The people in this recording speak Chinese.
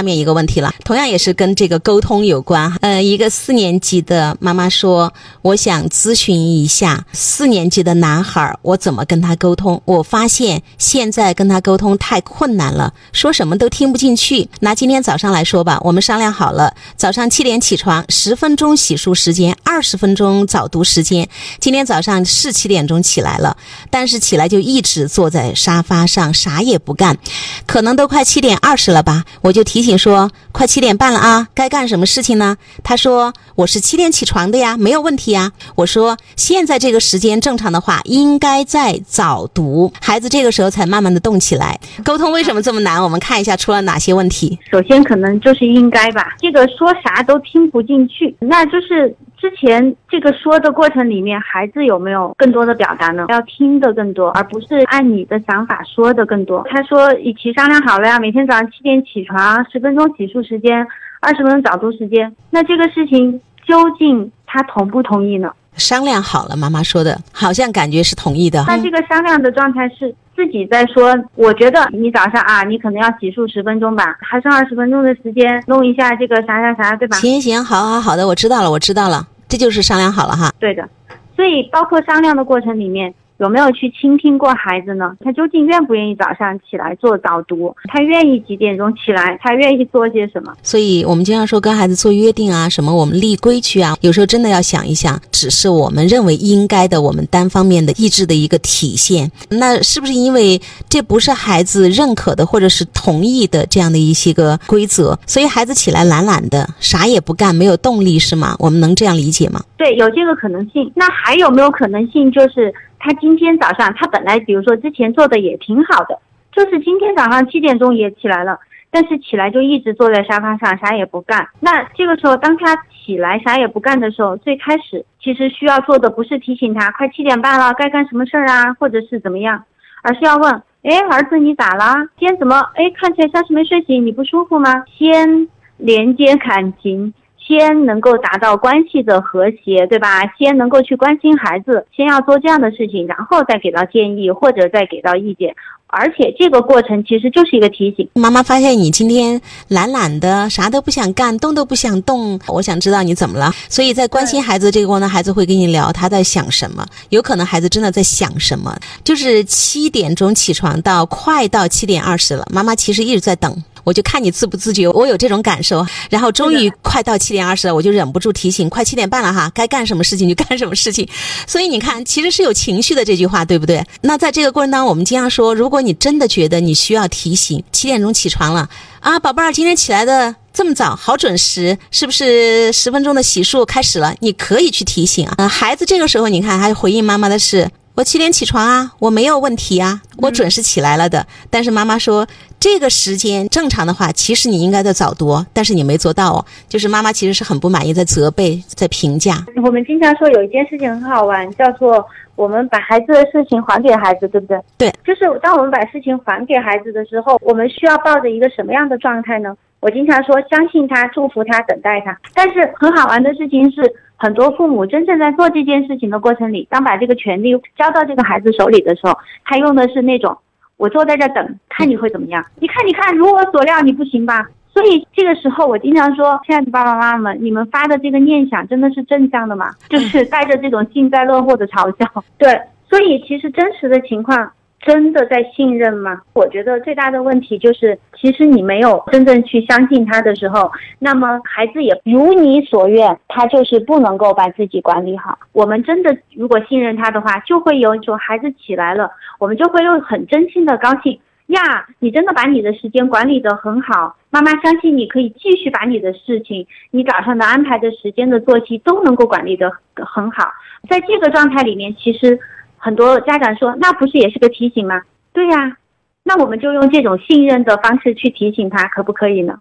下面一个问题了，同样也是跟这个沟通有关。呃，一个四年级的妈妈说，我想咨询一下四年级的男孩，我怎么跟他沟通？我发现现在跟他沟通太困难了，说什么都听不进去。拿今天早上来说吧，我们商量好了，早上七点起床，十分钟洗漱时间，二十分钟早读时间。今天早上是七点钟起来了，但是起来就一直坐在沙发上，啥也不干，可能都快七点二十了吧，我就提醒。你说快七点半了啊，该干什么事情呢？他说我是七点起床的呀，没有问题呀。我说现在这个时间正常的话，应该在早读。孩子这个时候才慢慢的动起来。沟通为什么这么难？我们看一下出了哪些问题。首先可能就是应该吧，这个说啥都听不进去，那就是。之前这个说的过程里面，孩子有没有更多的表达呢？要听的更多，而不是按你的想法说的更多。他说一起商量好了呀，每天早上七点起床，十分钟洗漱时间，二十分钟早读时间。那这个事情究竟他同不同意呢？商量好了，妈妈说的，好像感觉是同意的。那这个商量的状态是自己在说，我觉得你早上啊，你可能要洗漱十分钟吧，还剩二十分钟的时间，弄一下这个啥啥啥，对吧？行行，好好好的，我知道了，我知道了。这就是商量好了哈，对的，所以包括商量的过程里面。有没有去倾听过孩子呢？他究竟愿不愿意早上起来做早读？他愿意几点钟起来？他愿意做些什么？所以我们经常说跟孩子做约定啊，什么我们立规矩啊，有时候真的要想一想，只是我们认为应该的，我们单方面的意志的一个体现。那是不是因为这不是孩子认可的或者是同意的这样的一些个规则，所以孩子起来懒懒的，啥也不干，没有动力是吗？我们能这样理解吗？对，有这个可能性。那还有没有可能性就是？他今天早上，他本来比如说之前做的也挺好的，就是今天早上七点钟也起来了，但是起来就一直坐在沙发上啥也不干。那这个时候，当他起来啥也不干的时候，最开始其实需要做的不是提醒他快七点半了该干什么事儿啊，或者是怎么样，而是要问：哎，儿子你咋了？今天怎么哎看起来像是没睡醒？你不舒服吗？先连接感情。先能够达到关系的和谐，对吧？先能够去关心孩子，先要做这样的事情，然后再给到建议或者再给到意见。而且这个过程其实就是一个提醒。妈妈发现你今天懒懒的，啥都不想干，动都不想动。我想知道你怎么了。所以在关心孩子这个过程，孩子会跟你聊他在想什么。有可能孩子真的在想什么，就是七点钟起床到快到七点二十了，妈妈其实一直在等。我就看你自不自觉，我有这种感受。然后终于快到七点二十了，我就忍不住提醒：快七点半了哈，该干什么事情就干什么事情。所以你看，其实是有情绪的这句话，对不对？那在这个过程当中，我们经常说，如果你真的觉得你需要提醒，七点钟起床了啊，宝贝儿，今天起来的这么早，好准时，是不是十分钟的洗漱开始了？你可以去提醒啊。孩子这个时候，你看他回应妈妈的是：我七点起床啊，我没有问题啊，我准时起来了的。但是妈妈说。这个时间正常的话，其实你应该在早读，但是你没做到哦。就是妈妈其实是很不满意，在责备，在评价。我们经常说有一件事情很好玩，叫做我们把孩子的事情还给孩子，对不对？对，就是当我们把事情还给孩子的时候，我们需要抱着一个什么样的状态呢？我经常说，相信他，祝福他，等待他。但是很好玩的事情是，很多父母真正在做这件事情的过程里，当把这个权利交到这个孩子手里的时候，他用的是那种。我坐在这等，看你会怎么样？你看，你看，如我所料，你不行吧？所以这个时候，我经常说，亲爱的爸爸妈妈们，你们发的这个念想真的是正向的吗？就是带着这种幸灾乐祸的嘲笑。对，所以其实真实的情况。真的在信任吗？我觉得最大的问题就是，其实你没有真正去相信他的时候，那么孩子也如你所愿，他就是不能够把自己管理好。我们真的如果信任他的话，就会有一种孩子起来了，我们就会用很真心的高兴呀，你真的把你的时间管理得很好，妈妈相信你可以继续把你的事情，你早上的安排的时间的作息都能够管理得很好。在这个状态里面，其实。很多家长说，那不是也是个提醒吗？对呀，那我们就用这种信任的方式去提醒他，可不可以呢？